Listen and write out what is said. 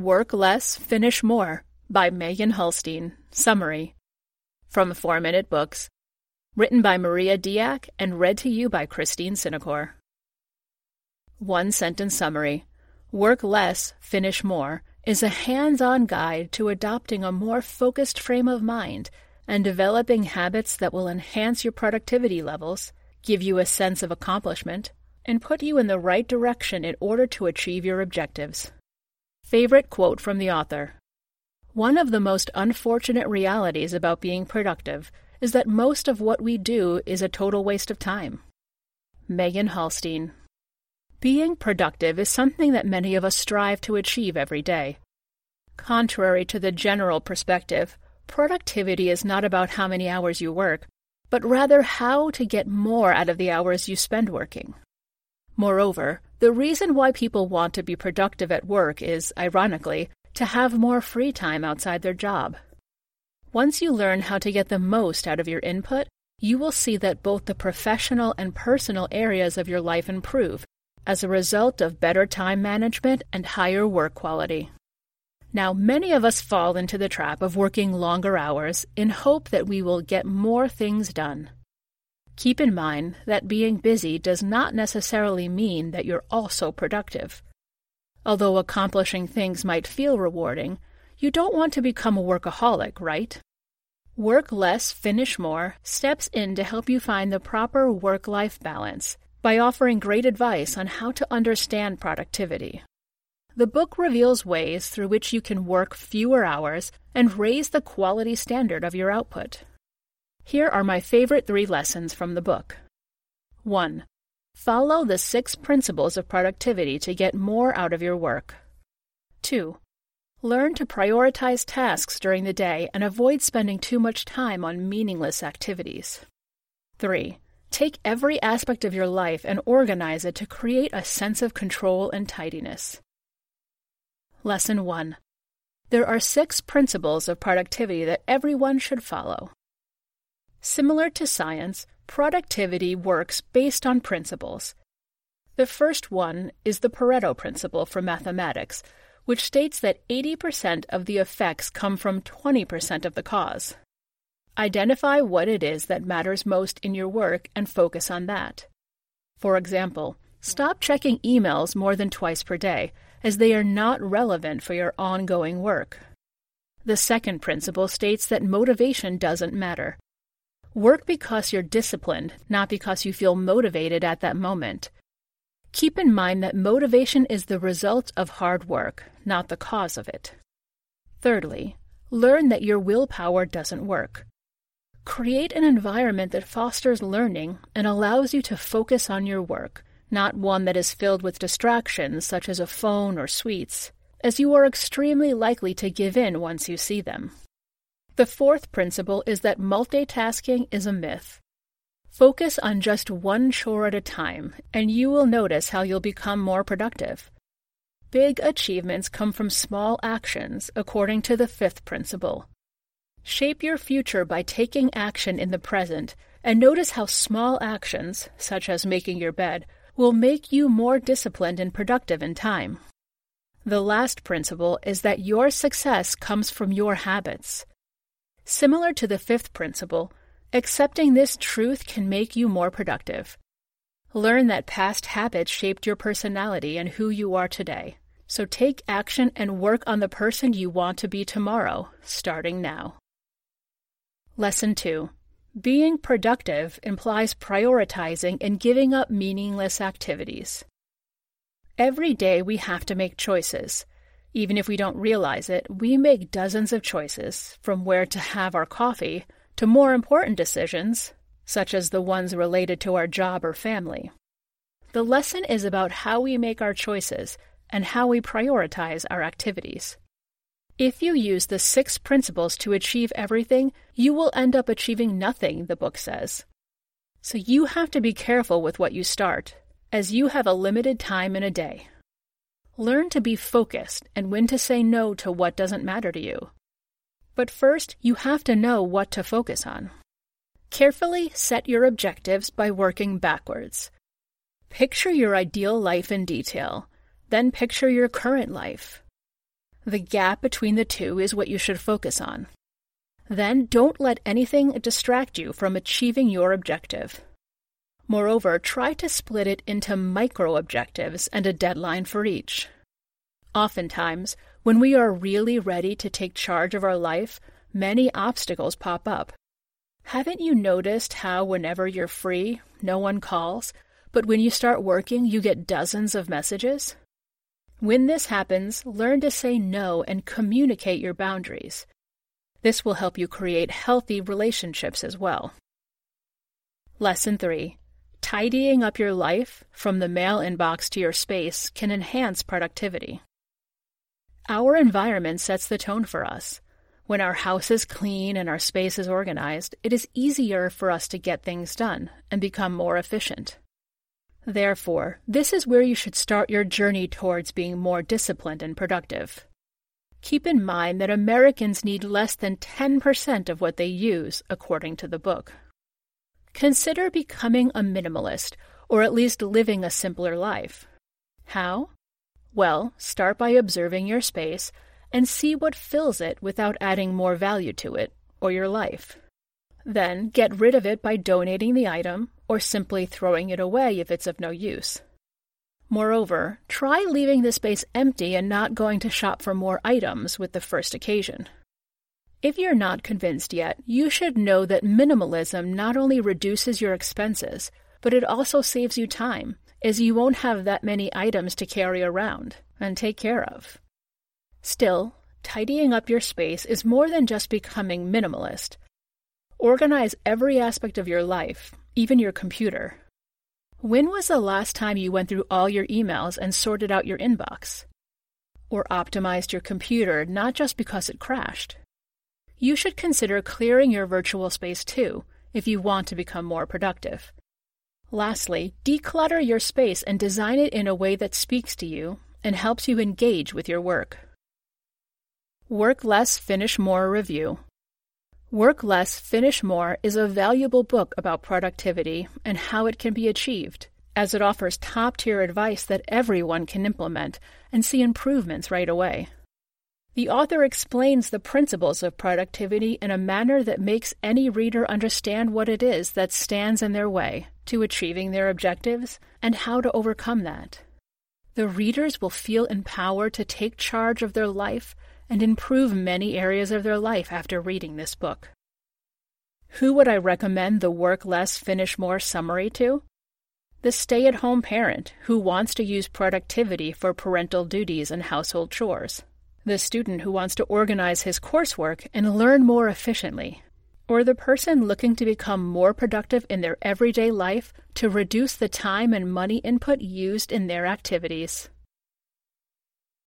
Work Less, Finish More by Megan Holstein. Summary from 4 Minute Books. Written by Maria Diak and read to you by Christine Cinecor. One sentence summary Work Less, Finish More is a hands on guide to adopting a more focused frame of mind and developing habits that will enhance your productivity levels, give you a sense of accomplishment, and put you in the right direction in order to achieve your objectives. Favorite quote from the author One of the most unfortunate realities about being productive is that most of what we do is a total waste of time. Megan Holstein. Being productive is something that many of us strive to achieve every day. Contrary to the general perspective, productivity is not about how many hours you work, but rather how to get more out of the hours you spend working. Moreover, the reason why people want to be productive at work is, ironically, to have more free time outside their job. Once you learn how to get the most out of your input, you will see that both the professional and personal areas of your life improve as a result of better time management and higher work quality. Now, many of us fall into the trap of working longer hours in hope that we will get more things done. Keep in mind that being busy does not necessarily mean that you're also productive. Although accomplishing things might feel rewarding, you don't want to become a workaholic, right? Work Less, Finish More steps in to help you find the proper work life balance by offering great advice on how to understand productivity. The book reveals ways through which you can work fewer hours and raise the quality standard of your output. Here are my favorite three lessons from the book. 1. Follow the six principles of productivity to get more out of your work. 2. Learn to prioritize tasks during the day and avoid spending too much time on meaningless activities. 3. Take every aspect of your life and organize it to create a sense of control and tidiness. Lesson 1. There are six principles of productivity that everyone should follow. Similar to science, productivity works based on principles. The first one is the Pareto principle for mathematics, which states that 80% of the effects come from 20% of the cause. Identify what it is that matters most in your work and focus on that. For example, stop checking emails more than twice per day, as they are not relevant for your ongoing work. The second principle states that motivation doesn't matter. Work because you're disciplined, not because you feel motivated at that moment. Keep in mind that motivation is the result of hard work, not the cause of it. Thirdly, learn that your willpower doesn't work. Create an environment that fosters learning and allows you to focus on your work, not one that is filled with distractions such as a phone or sweets, as you are extremely likely to give in once you see them. The fourth principle is that multitasking is a myth. Focus on just one chore at a time, and you will notice how you'll become more productive. Big achievements come from small actions, according to the fifth principle. Shape your future by taking action in the present, and notice how small actions, such as making your bed, will make you more disciplined and productive in time. The last principle is that your success comes from your habits. Similar to the fifth principle, accepting this truth can make you more productive. Learn that past habits shaped your personality and who you are today. So take action and work on the person you want to be tomorrow, starting now. Lesson 2 Being productive implies prioritizing and giving up meaningless activities. Every day we have to make choices. Even if we don't realize it, we make dozens of choices, from where to have our coffee to more important decisions, such as the ones related to our job or family. The lesson is about how we make our choices and how we prioritize our activities. If you use the six principles to achieve everything, you will end up achieving nothing, the book says. So you have to be careful with what you start, as you have a limited time in a day. Learn to be focused and when to say no to what doesn't matter to you. But first, you have to know what to focus on. Carefully set your objectives by working backwards. Picture your ideal life in detail, then picture your current life. The gap between the two is what you should focus on. Then don't let anything distract you from achieving your objective. Moreover, try to split it into micro objectives and a deadline for each. Oftentimes, when we are really ready to take charge of our life, many obstacles pop up. Haven't you noticed how, whenever you're free, no one calls, but when you start working, you get dozens of messages? When this happens, learn to say no and communicate your boundaries. This will help you create healthy relationships as well. Lesson 3 Tidying up your life, from the mail inbox to your space, can enhance productivity. Our environment sets the tone for us. When our house is clean and our space is organized, it is easier for us to get things done and become more efficient. Therefore, this is where you should start your journey towards being more disciplined and productive. Keep in mind that Americans need less than 10% of what they use, according to the book. Consider becoming a minimalist, or at least living a simpler life. How? Well, start by observing your space and see what fills it without adding more value to it or your life. Then get rid of it by donating the item or simply throwing it away if it's of no use. Moreover, try leaving the space empty and not going to shop for more items with the first occasion. If you're not convinced yet, you should know that minimalism not only reduces your expenses, but it also saves you time, as you won't have that many items to carry around and take care of. Still, tidying up your space is more than just becoming minimalist. Organize every aspect of your life, even your computer, when was the last time you went through all your emails and sorted out your inbox? Or optimized your computer not just because it crashed? You should consider clearing your virtual space too if you want to become more productive. Lastly, declutter your space and design it in a way that speaks to you and helps you engage with your work. Work Less, Finish More Review Work Less, Finish More is a valuable book about productivity and how it can be achieved, as it offers top tier advice that everyone can implement and see improvements right away. The author explains the principles of productivity in a manner that makes any reader understand what it is that stands in their way to achieving their objectives and how to overcome that. The readers will feel empowered to take charge of their life and improve many areas of their life after reading this book. Who would I recommend the Work Less, Finish More summary to? The stay at home parent who wants to use productivity for parental duties and household chores. The student who wants to organize his coursework and learn more efficiently. Or the person looking to become more productive in their everyday life to reduce the time and money input used in their activities.